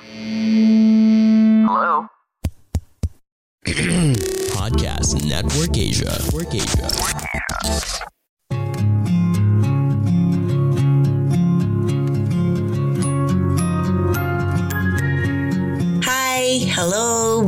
Hello? Podcast Network Asia. Network Asia.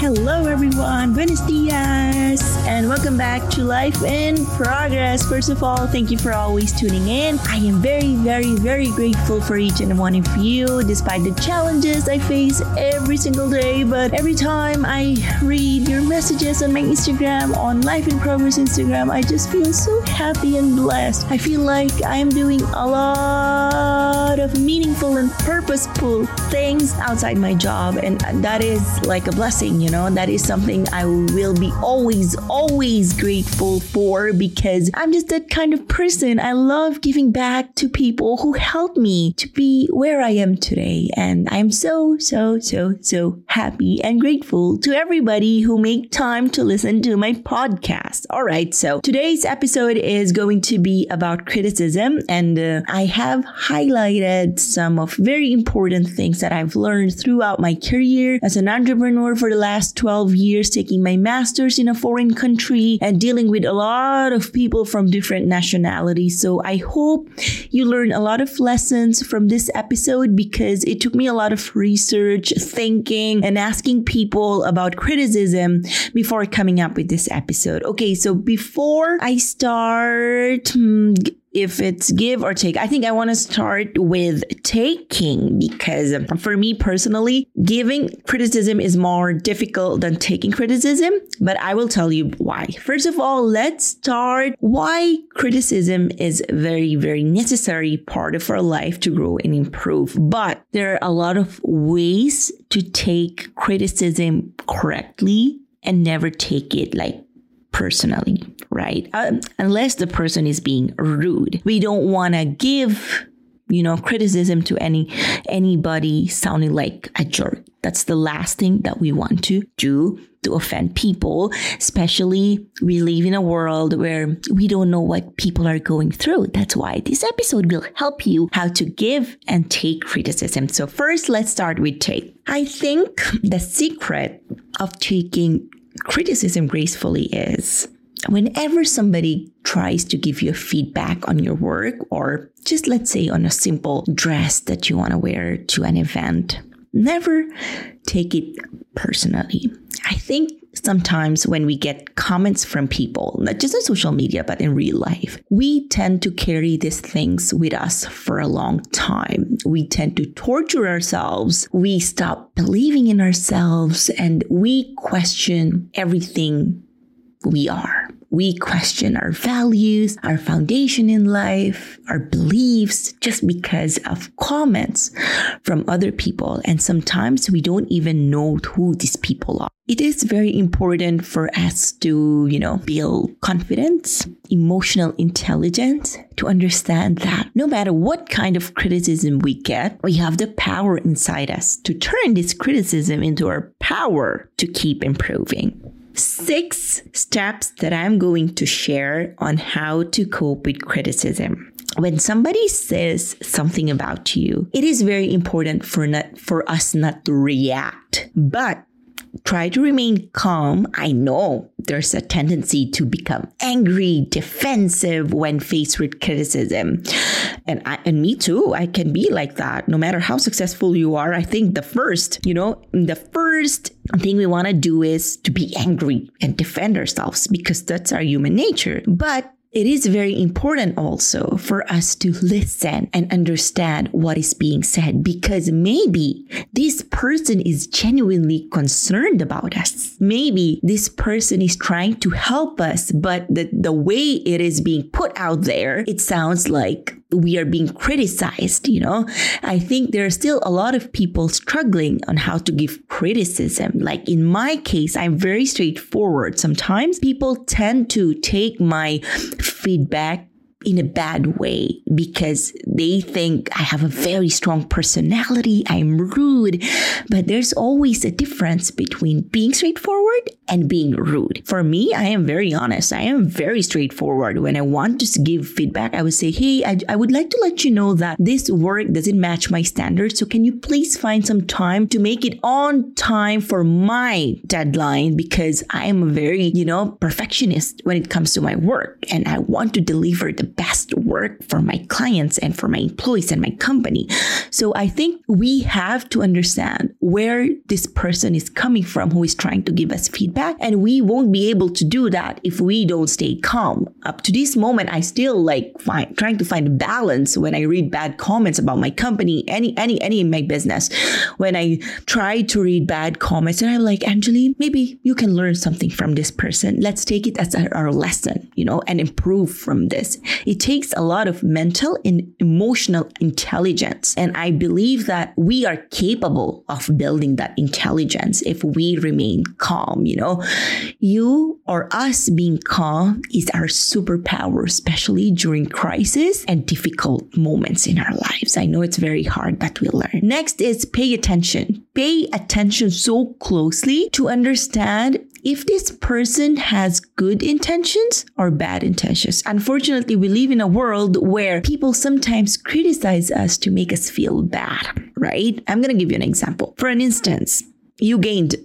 Hello, everyone. Buenos dias, and welcome back to Life in Progress. First of all, thank you for always tuning in. I am very, very, very grateful for each and one of you, despite the challenges I face every single day. But every time I read your messages on my Instagram, on Life in Progress Instagram, I just feel so happy and blessed. I feel like I am doing a lot of meaningful and purposeful things outside my job, and that is like a blessing, you know, that is something I will be always, always grateful for because I'm just that kind of person. I love giving back to people who helped me to be where I am today. And I'm so, so, so, so happy and grateful to everybody who make time to listen to my podcast. All right. So today's episode is going to be about criticism. And uh, I have highlighted some of very important things that I've learned throughout my career as an entrepreneur for the last 12 years, taking my master's in a foreign country and dealing with a lot of people from different nationalities. So I hope you learn a lot of lessons from this episode because it took me a lot of research, thinking, and asking people about criticism before coming up with this episode. Okay, so before I start, hmm, if it's give or take. I think I want to start with taking because for me personally, giving criticism is more difficult than taking criticism, but I will tell you why. First of all, let's start why criticism is very, very necessary part of our life to grow and improve. But there are a lot of ways to take criticism correctly and never take it like personally, right? Um, unless the person is being rude. We don't want to give you know criticism to any anybody sounding like a jerk that's the last thing that we want to do to offend people especially we live in a world where we don't know what people are going through that's why this episode will help you how to give and take criticism so first let's start with take i think the secret of taking criticism gracefully is whenever somebody tries to give you feedback on your work or just let's say on a simple dress that you want to wear to an event, never take it personally. I think sometimes when we get comments from people, not just on social media, but in real life, we tend to carry these things with us for a long time. We tend to torture ourselves. We stop believing in ourselves and we question everything we are. We question our values, our foundation in life, our beliefs just because of comments from other people. And sometimes we don't even know who these people are. It is very important for us to, you know, build confidence, emotional intelligence, to understand that no matter what kind of criticism we get, we have the power inside us to turn this criticism into our power to keep improving six steps that I'm going to share on how to cope with criticism. When somebody says something about you, it is very important for not for us not to react, but try to remain calm. I know there's a tendency to become angry, defensive when faced with criticism. And I, and me too. I can be like that. No matter how successful you are, I think the first, you know, the first thing we want to do is to be angry and defend ourselves because that's our human nature. But it is very important also for us to listen and understand what is being said because maybe this person is genuinely concerned about us. Maybe this person is trying to help us, but the, the way it is being put out there, it sounds like we are being criticized, you know? I think there are still a lot of people struggling on how to give criticism. Like in my case, I'm very straightforward. Sometimes people tend to take my feedback in a bad way because they think I have a very strong personality, I'm rude. But there's always a difference between being straightforward and being rude. For me, I am very honest. I am very straightforward. When I want to give feedback, I would say, Hey, I, I would like to let you know that this work doesn't match my standards. So can you please find some time to make it on time for my deadline? Because I am a very, you know, perfectionist when it comes to my work and I want to deliver the best work for my clients and for my employees and my company. So I think we have to understand where this person is coming from who is trying to give us feedback. And we won't be able to do that if we don't stay calm. Up to this moment, I still like find, trying to find a balance when I read bad comments about my company, any, any, any in my business. When I try to read bad comments and I'm like, Anjali, maybe you can learn something from this person. Let's take it as our lesson, you know, and improve from this. It takes a lot of mental and emotional intelligence. And I believe that we are capable of building that intelligence if we remain calm, you know. You or us being calm is our superpower, especially during crisis and difficult moments in our lives. I know it's very hard, but we'll learn. Next is pay attention. Pay attention so closely to understand if this person has good intentions or bad intentions. Unfortunately, we live in a world where people sometimes criticize us to make us feel bad, right? I'm going to give you an example. For an instance, you gained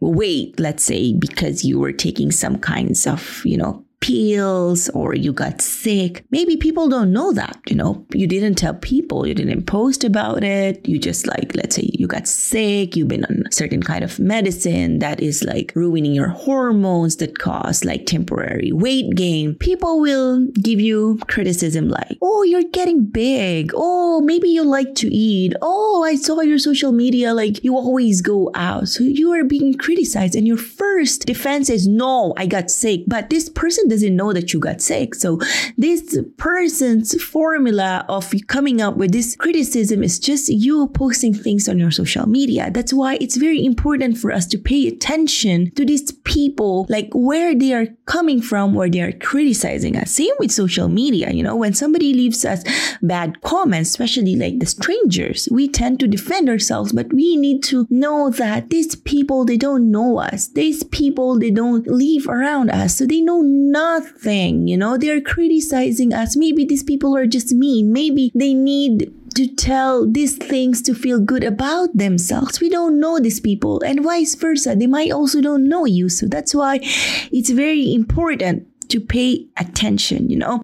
weight, let's say, because you were taking some kinds of, you know, pills or you got sick. Maybe people don't know that, you know, you didn't tell people, you didn't post about it. You just like, let's say you got sick, you've been on a certain kind of medicine that is like ruining your hormones that cause like temporary weight gain. People will give you criticism like, oh, you're getting big. Oh, maybe you like to eat. Oh, I saw your social media, like you always go out. So you are being criticized and your first defense is, no, I got sick. But this person doesn't know that you got sick. So this person's formula of coming up with this criticism is just you posting things on your social media. That's why it's very important for us to pay attention to these people, like where they are coming from, where they are criticizing us. Same with social media, you know, when somebody leaves us bad comments, especially like the strangers, we tend to defend ourselves, but we need to know that these people, they don't know us. These people, they don't live around us. So they know nothing. You know, they're criticizing us. Maybe these people are just mean. Maybe they need to tell these things to feel good about themselves. We don't know these people and vice versa. They might also don't know you. So that's why it's very important to pay attention, you know?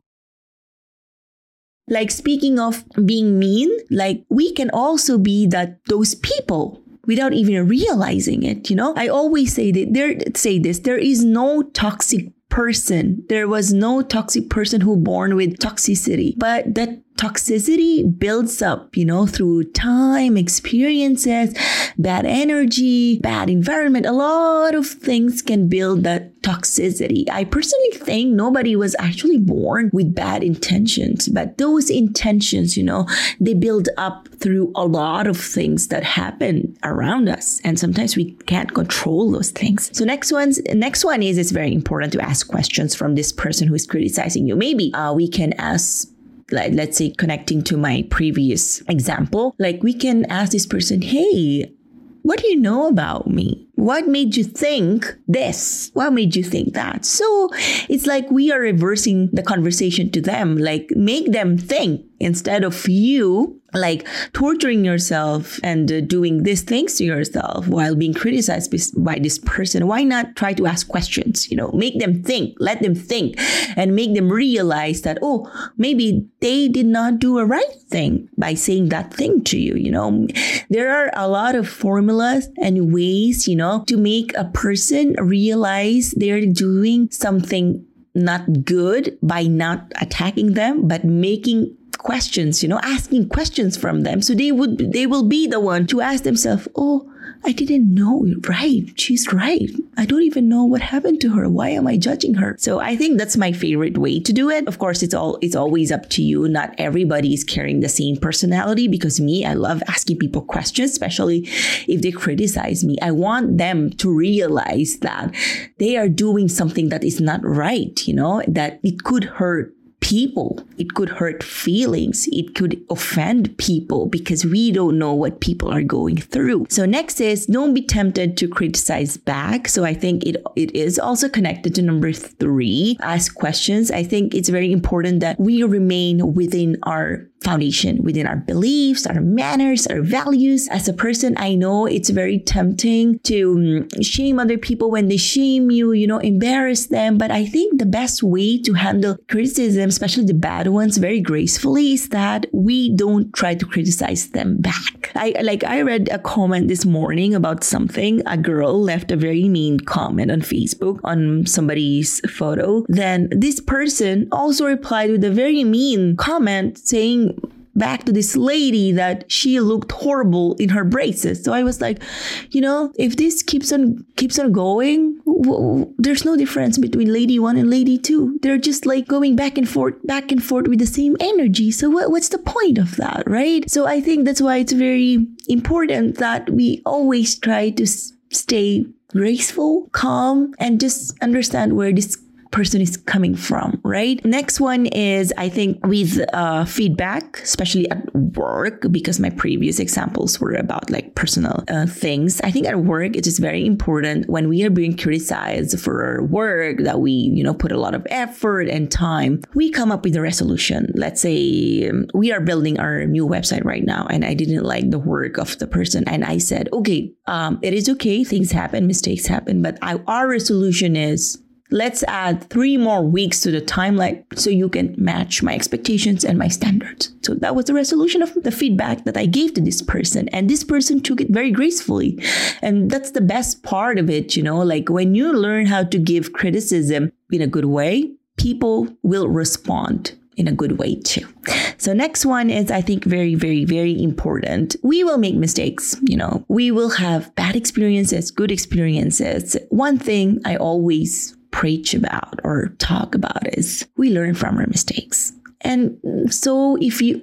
Like speaking of being mean, like we can also be that those people without even realizing it, you know? I always say that there say this, there is no toxic person. There was no toxic person who born with toxicity, but that toxicity builds up, you know, through time, experiences, bad energy, bad environment. A lot of things can build that toxicity. I personally think nobody was actually born with bad intentions, but those intentions, you know, they build up through a lot of things that happen around us. And sometimes we can't control those things. So next one's next one is it's very important to ask questions from this person who is criticizing you. Maybe uh, we can ask like let's say connecting to my previous example, like we can ask this person, hey, what do you know about me? What made you think this? What made you think that? So it's like we are reversing the conversation to them, like make them think instead of you like torturing yourself and uh, doing these things to yourself while being criticized by this person why not try to ask questions you know make them think let them think and make them realize that oh maybe they did not do a right thing by saying that thing to you you know? There are a lot of formulas and ways you know to make a person realize they're doing something not good by not attacking them, but making questions, you know, asking questions from them. So they would, they will be the one to ask themselves, oh, I didn't know. Right. She's right. I don't even know what happened to her. Why am I judging her? So I think that's my favorite way to do it. Of course, it's all, it's always up to you. Not everybody is carrying the same personality because me, I love asking people questions, especially if they criticize me. I want them to realize that they are doing something that is not right, you know, that it could hurt people. It could hurt feelings. It could offend people because we don't know what people are going through. So next is don't be tempted to criticize back. So I think it it is also connected to number three. Ask questions. I think it's very important that we remain within our foundation within our beliefs, our manners, our values. As a person, I know it's very tempting to um, shame other people when they shame you, you know, embarrass them. But I think the best way to handle criticism, especially the bad ones, very gracefully is that we don't try to criticize them back. I like I read a comment this morning about something. A girl left a very mean comment on Facebook on somebody's photo. Then this person also replied with a very mean comment saying back to this lady that she looked horrible in her braces. So I was like, you know, if this keeps on keeps on going, w- w- there's no difference between lady one and lady two. They're just like going back and forth, back and forth with the same energy. So what, what's the point of that, right? So I think that's why it's very important that we always try to s- stay graceful, calm, and just understand where this person is coming from, right? Next one is, I think, with uh, feedback, especially at work, because my previous examples were about like personal uh, things. I think at work, it is very important when we are being criticized for our work that we, you know, put a lot of effort and time, we come up with a resolution. Let's say um, we are building our new website right now, and I didn't like the work of the person. And I said, okay, um, it is okay. Things happen, mistakes happen, but I, our resolution is Let's add three more weeks to the timeline so you can match my expectations and my standards. So that was the resolution of the feedback that I gave to this person. And this person took it very gracefully. And that's the best part of it, you know, like when you learn how to give criticism in a good way, people will respond in a good way too. So next one is I think very very very important. We will make mistakes, you know. We will have bad experiences, good experiences. One thing I always preach about or talk about is we learn from our mistakes. And so if you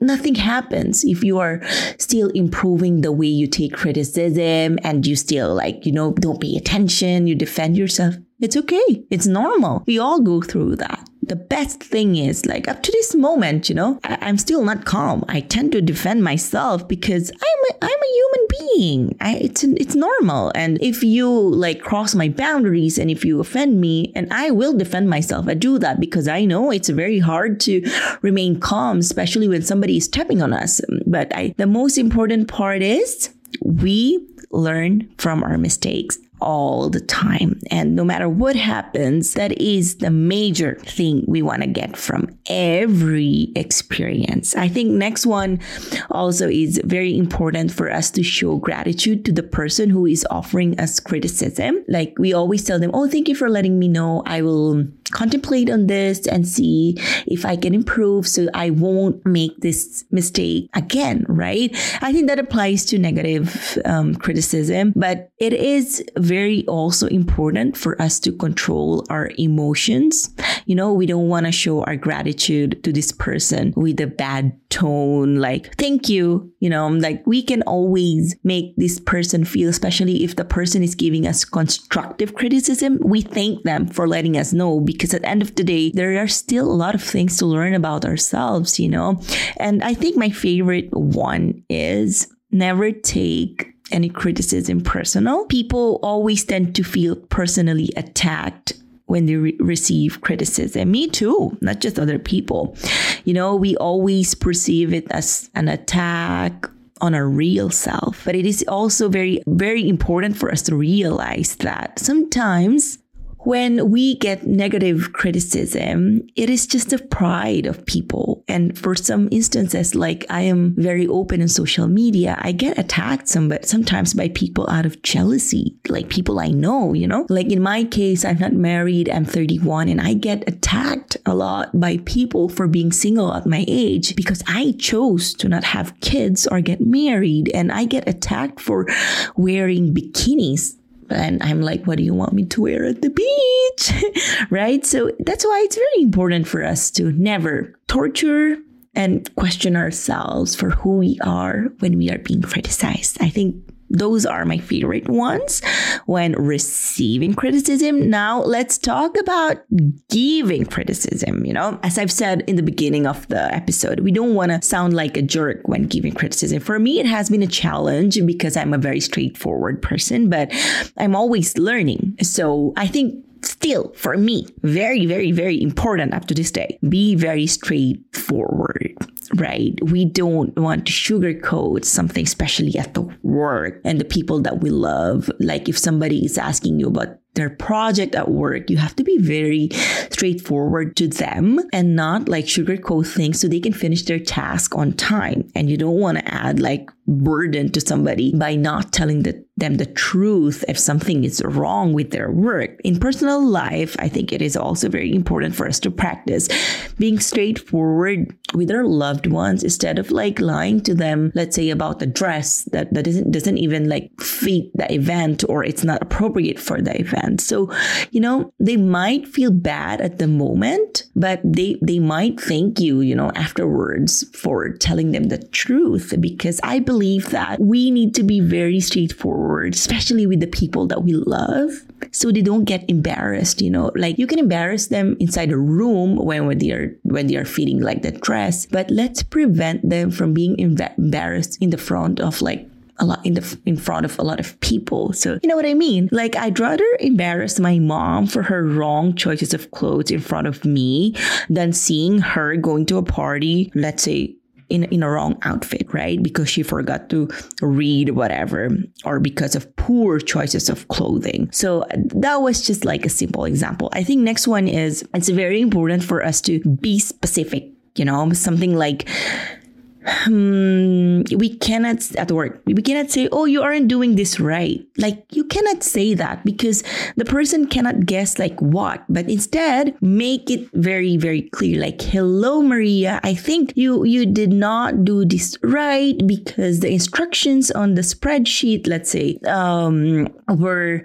nothing happens if you are still improving the way you take criticism and you still like, you know, don't pay attention, you defend yourself, it's okay. It's normal. We all go through that the best thing is like up to this moment, you know, I- am still not calm. I tend to defend myself because I'm a, I'm a human being. I, it's it's normal. And if you like cross my boundaries and if you offend me, and I will defend myself. I do that because I know it's very hard to remain calm, especially when somebody is stepping on us. But I, the most important part is we learn from our mistakes all the time. And no matter what happens, that is the major thing we want to get from every experience. I think next one also is very important for us to show gratitude to the person who is offering us criticism. Like we always tell them, Oh, thank you for letting me know. I will contemplate on this and see if I can improve so I won't make this mistake again, right? I think that applies to negative um, criticism, but it is very also important for us to control our emotions. You know, we don't want to show our gratitude to this person with a bad tone, like, thank you. You know, like we can always make this person feel, especially if the person is giving us constructive criticism, we thank them for letting us know because at the end of the day, there are still a lot of things to learn about ourselves, you know? And I think my favorite one is never take any criticism personal. People always tend to feel personally attacked when they re- receive criticism. Me too, not just other people. You know, we always perceive it as an attack on our real self. But it is also very, very important for us to realize that sometimes when we get negative criticism, it is just the pride of people. And for some instances, like I am very open in social media, I get attacked some, but sometimes by people out of jealousy, like people I know, you know? Like in my case, I'm not married, I'm 31, and I get attacked a lot by people for being single at my age because I chose to not have kids or get married. And I get attacked for wearing bikinis and I'm like, what do you want me to wear at the beach? right? So that's why it's very important for us to never torture and question ourselves for who we are when we are being criticized. I think those are my favorite ones when receiving criticism. Now let's talk about giving criticism. You know, as I've said in the beginning of the episode, we don't want to sound like a jerk when giving criticism. For me, it has been a challenge because I'm a very straightforward person, but I'm always learning. So I think still for me very very very important up to this day be very straightforward right? We don't want to sugarcoat something, especially at the work and the people that we love. Like if somebody is asking you about their project at work, you have to be very straightforward to them and not like sugarcoat things so they can finish their task on time. And you don't want to add like burden to somebody by not telling the, them the truth if something is wrong with their work. In personal life, I think it is also very important for us to practice being straightforward with our loved ones instead of like lying to them, let's say about the dress that, that doesn't doesn't even like fit the event or it's not appropriate for the event. So, you know, they might feel bad at the moment, but they they might thank you, you know, afterwards for telling them the truth because I believe that we need to be very straightforward, especially with the people that we love, so they don't get embarrassed, you know. Like you can embarrass them inside a room when, when they are when they are feeling like the dress, but let's prevent them from being embarrassed in the front of like a lot in the in front of a lot of people. So you know what I mean? Like I'd rather embarrass my mom for her wrong choices of clothes in front of me than seeing her going to a party, let's say in, in a wrong outfit, right? Because she forgot to read whatever, or because of poor choices of clothing. So that was just like a simple example. I think next one is it's very important for us to be specific, you know, something like um, we cannot at work. We cannot say oh you aren't doing this right. Like you cannot say that because the person cannot guess like what but instead make it very very clear like hello maria i think you you did not do this right because the instructions on the spreadsheet let's say um were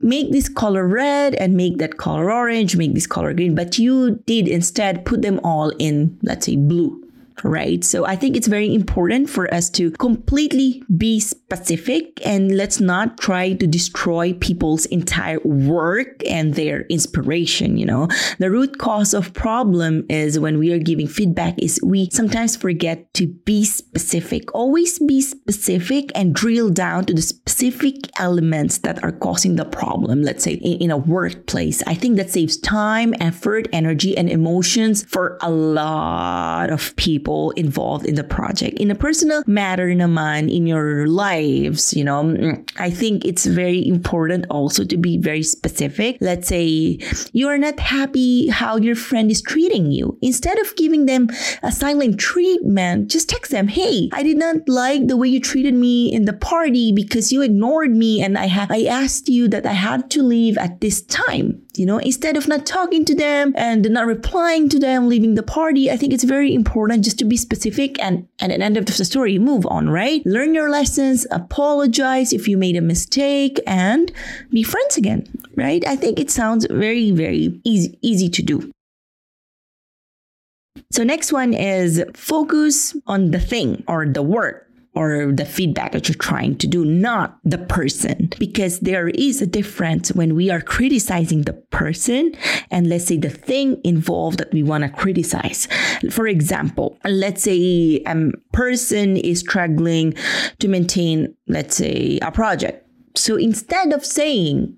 make this color red and make that color orange, make this color green, but you did instead put them all in, let's say, blue right? So I think it's very important for us to completely be specific and let's not try to destroy people's entire work and their inspiration, you know. The root cause of problem is when we are giving feedback is we sometimes forget to be specific. Always be specific and drill down to the specific elements that are causing the problem, let's say in, in a workplace. I think that saves time, effort, energy, and emotions for a lot of people involved in the project. In a personal matter naman in your you know, mm, I think it's very important also to be very specific. Let's say you are not happy how your friend is treating you. Instead of giving them a silent treatment, just text them, "Hey, I did not like the way you treated me in the party because you ignored me and I ha- I asked you that I had to leave at this time." You know, instead of not talking to them and not replying to them, leaving the party, I think it's very important just to be specific and, and at the end of the story, move on, right? Learn your lessons, apologize if you made a mistake, and be friends again, right? I think it sounds very, very easy, easy to do. So next one is focus on the thing or the work or the feedback that you're trying to do, not the person. Because there is a difference when we are criticizing the person and let's say the thing involved that we want to criticize. For example, let's say a person is struggling to maintain, let's say, a project. So instead of saying,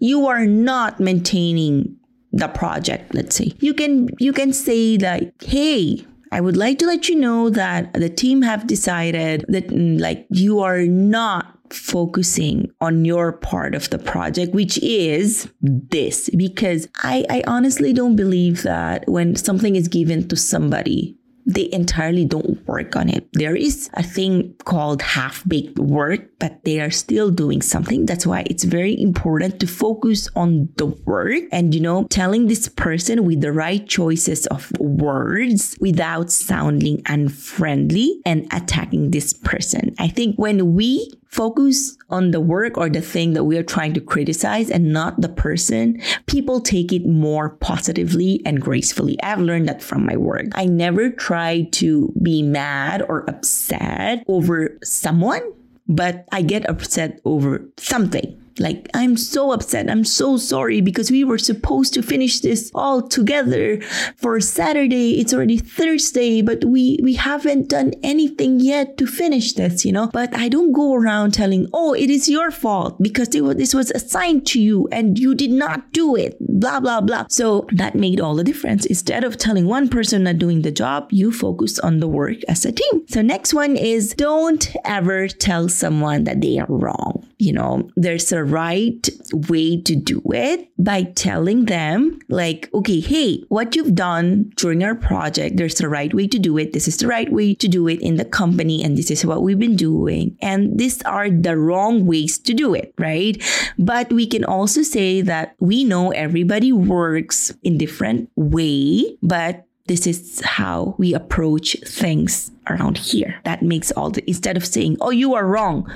you are not maintaining the project let's say you can you can say like hey I would like to let you know that the team have decided that mm, like you are not focusing on your part of the project, which is this. Because I, I honestly don't believe that when something is given to somebody, they entirely don't work on it. There is a thing called half baked work, but they are still doing something. That's why it's very important to focus on the work and, you know, telling this person with the right choices of words without sounding unfriendly and attacking this person. I think when we focus on the work or the thing that we are trying to criticize and not the person, people take it more positively and gracefully. I've learned that from my work. I never try to be mad or upset over someone, but I get upset over something. Like, I'm so upset. I'm so sorry because we were supposed to finish this all together for Saturday. It's already Thursday, but we, we haven't done anything yet to finish this, you know? But I don't go around telling, oh, it is your fault because this was assigned to you and you did not do it, blah, blah, blah. So that made all the difference. Instead of telling one person not doing the job, you focus on the work as a team. So next one is don't ever tell someone that they are wrong. You know, there's a right way to do it by telling them, like, okay, hey, what you've done during our project, there's a right way to do it. This is the right way to do it in the company, and this is what we've been doing. And these are the wrong ways to do it, right? But we can also say that we know everybody works in different way, but this is how we approach things around here. That makes all the, instead of saying, oh, you are wrong,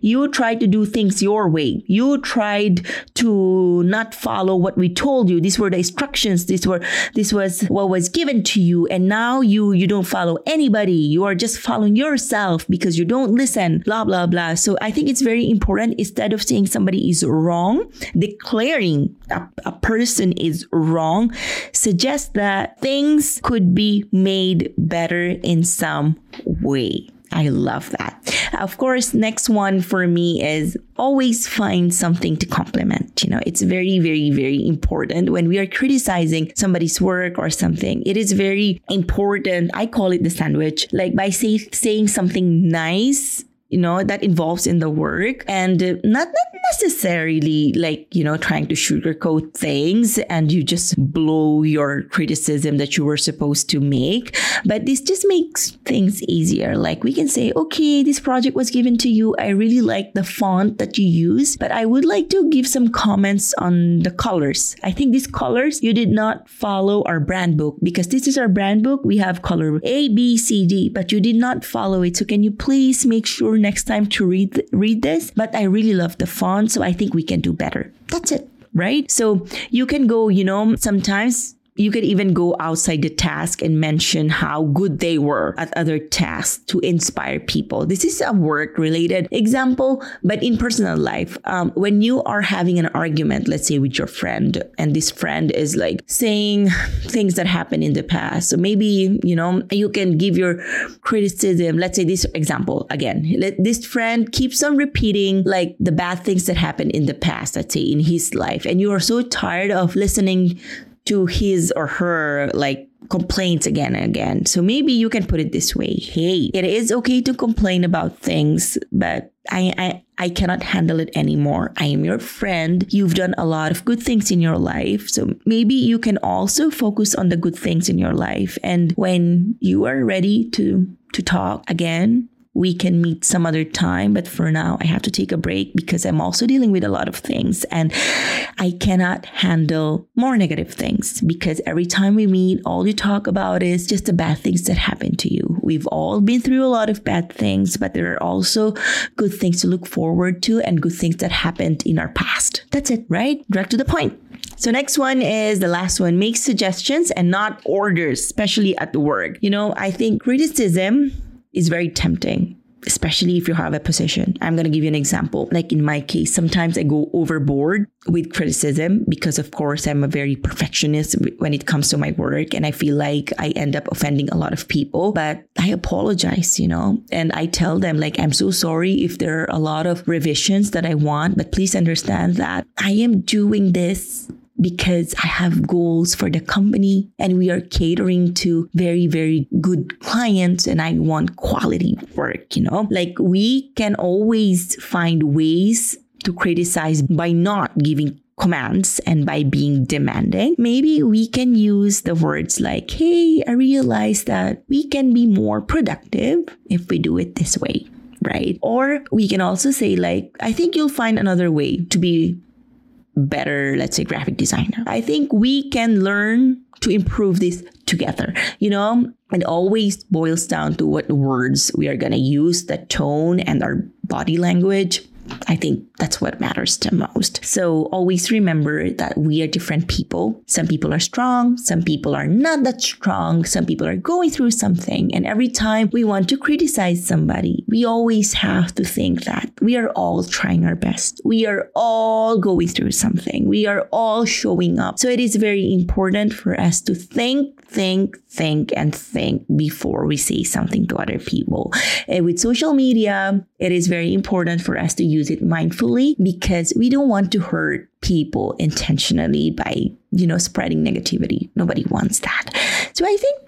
you tried to do things your way. You tried to not follow what we told you. These were the instructions. This were, this was what was given to you. And now you, you don't follow anybody. You are just following yourself because you don't listen, blah, blah, blah. So I think it's very important instead of saying somebody is wrong, declaring a, a person is wrong, suggest that things could be made better in some way. I love that. Of course, next one for me is always find something to compliment. You know, it's very, very, very important when we are criticizing somebody's work or something. It is very important. I call it the sandwich. Like by say, saying something nice you know that involves in the work and not not necessarily like you know trying to sugarcoat things and you just blow your criticism that you were supposed to make. But this just makes things easier. Like we can say okay this project was given to you. I really like the font that you use but i would like to give some comments on the colors. I think these colors you did not follow our brand book because this is our brand book. We have color a b c d but you did not follow it. So can you please make sure next time to read read this, but I really love the font, so I think we can do better. That's it right? So you can go, you know, sometimes you could even go outside the task and mention how good they were at other tasks to inspire people. This is a work related example, but in personal life, um, when you are having an argument, let's say with your friend, and this friend is like saying things that happened in the past. So maybe, you know, you can give your criticism. Let's say this example again. Let, this friend keeps on repeating like the bad things that happened in the past, let's say in his life, and you are so tired of listening to his or her like complaints again and again. So maybe you can put it this way. Hey, it is okay to complain about things, but I, I I cannot handle it anymore. I am your friend. You've done a lot of good things in your life. So maybe you can also focus on the good things in your life. And when you are ready to to talk again, we can meet some other time. But for now, I have to take a break because I'm also dealing with a lot of things and I cannot handle more negative things because every time we meet, all you talk about is just the bad things that happen to you. We've all been through a lot of bad things, but there are also good things to look forward to and good things that happened in our past. That's it, right? Direct to the point. So next one is the last one. Make suggestions and not orders, especially at the work. You know, I think criticism is very tempting especially if you have a position. I'm going to give you an example. Like in my case, sometimes I go overboard with criticism because, of course, I'm a very perfectionist when it comes to my work. And I feel like I end up offending a lot of people. But I apologize, you know, and I tell them, like, I'm so sorry if there are a lot of revisions that I want, but please understand that I am doing this because I have goals for the company and we are catering to very, very good clients and I want quality work, you know? Like we can always find ways to criticize by not giving commands and by being demanding, maybe we can use the words like, hey, I realize that we can be more productive if we do it this way, right? Or we can also say, like, I think you'll find another way to be better, let's say, graphic designer. I think we can learn to improve this together. You know, it always boils down to what words we are going to use, the tone and our body language. I think that's what matters the most. So always remember that we are different people. Some people are strong, some people are not that strong, some people are going through something. And every time we want to criticize somebody, we always have to think that we are all trying our best. We are all going through something. We are all showing up. So it is very important for us to think, think, think, and think before we say something to other people. And with social media, it is very important for us to use it mindfully because we don't want to hurt people intentionally by, you know, spreading negativity. Nobody wants that. So I think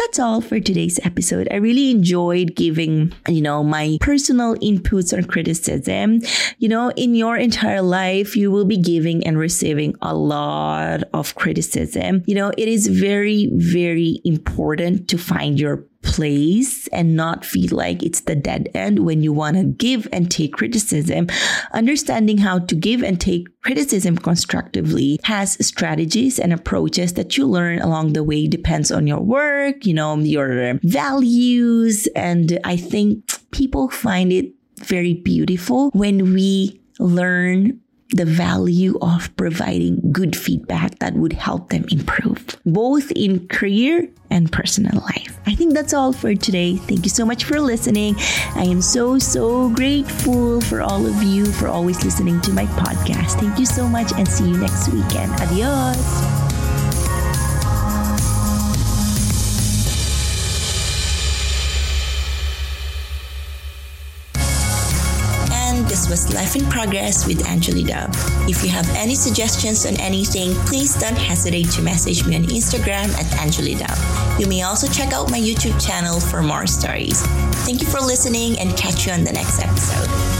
that's all for today's episode. I really enjoyed giving, you know, my personal inputs on criticism. You know, in your entire life, you will be giving and receiving a lot of criticism. You know, it is very, very important to find your place and not feel like it's the dead end when you want to give and take criticism. Understanding how to give and take criticism constructively has strategies and approaches that you learn along the way depends on your work, you know, your values. And I think people find it very beautiful when we learn the value of providing good feedback that would help them improve, both in career and personal life. I think that's all for today. Thank you so much for listening. I am so, so grateful for all of you for always listening to my podcast. Thank you so much and see you next weekend. Adios. Was Life in Progress with Anjali Dove. If you have any suggestions on anything, please don't hesitate to message me on Instagram at Anjali Dove. You may also check out my YouTube channel for more stories. Thank you for listening and catch you on the next episode.